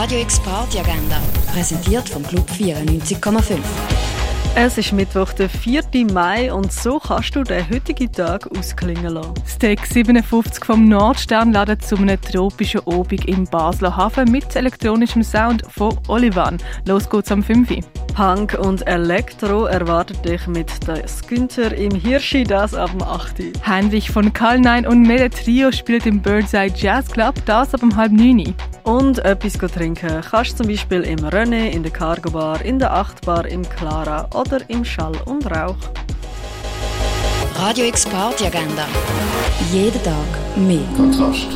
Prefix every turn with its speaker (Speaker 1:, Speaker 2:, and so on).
Speaker 1: Radio X Party Agenda, präsentiert vom Club 94,5.
Speaker 2: Es ist Mittwoch, der 4. Mai und so kannst du den heutigen Tag ausklingen lassen.
Speaker 3: Steak 57 vom Nordstern ladet zu einem tropischen Obig im Basler Hafen mit elektronischem Sound von Olivan. Los geht's am 5.
Speaker 2: Punk und Elektro erwartet dich mit das Günther im Hirschi, das ab dem 8.
Speaker 3: Heinrich von Kalnein und Mele Trio spielt im Birdside Jazz Club, das ab dem halb 9.
Speaker 2: Und etwas trinken kannst du zum Beispiel im René, in der Cargo Bar, in der Achtbar, im Clara oder im Schall und Rauch.
Speaker 1: Radio X Party Agenda. Jeden Tag mehr.
Speaker 4: Kontrast.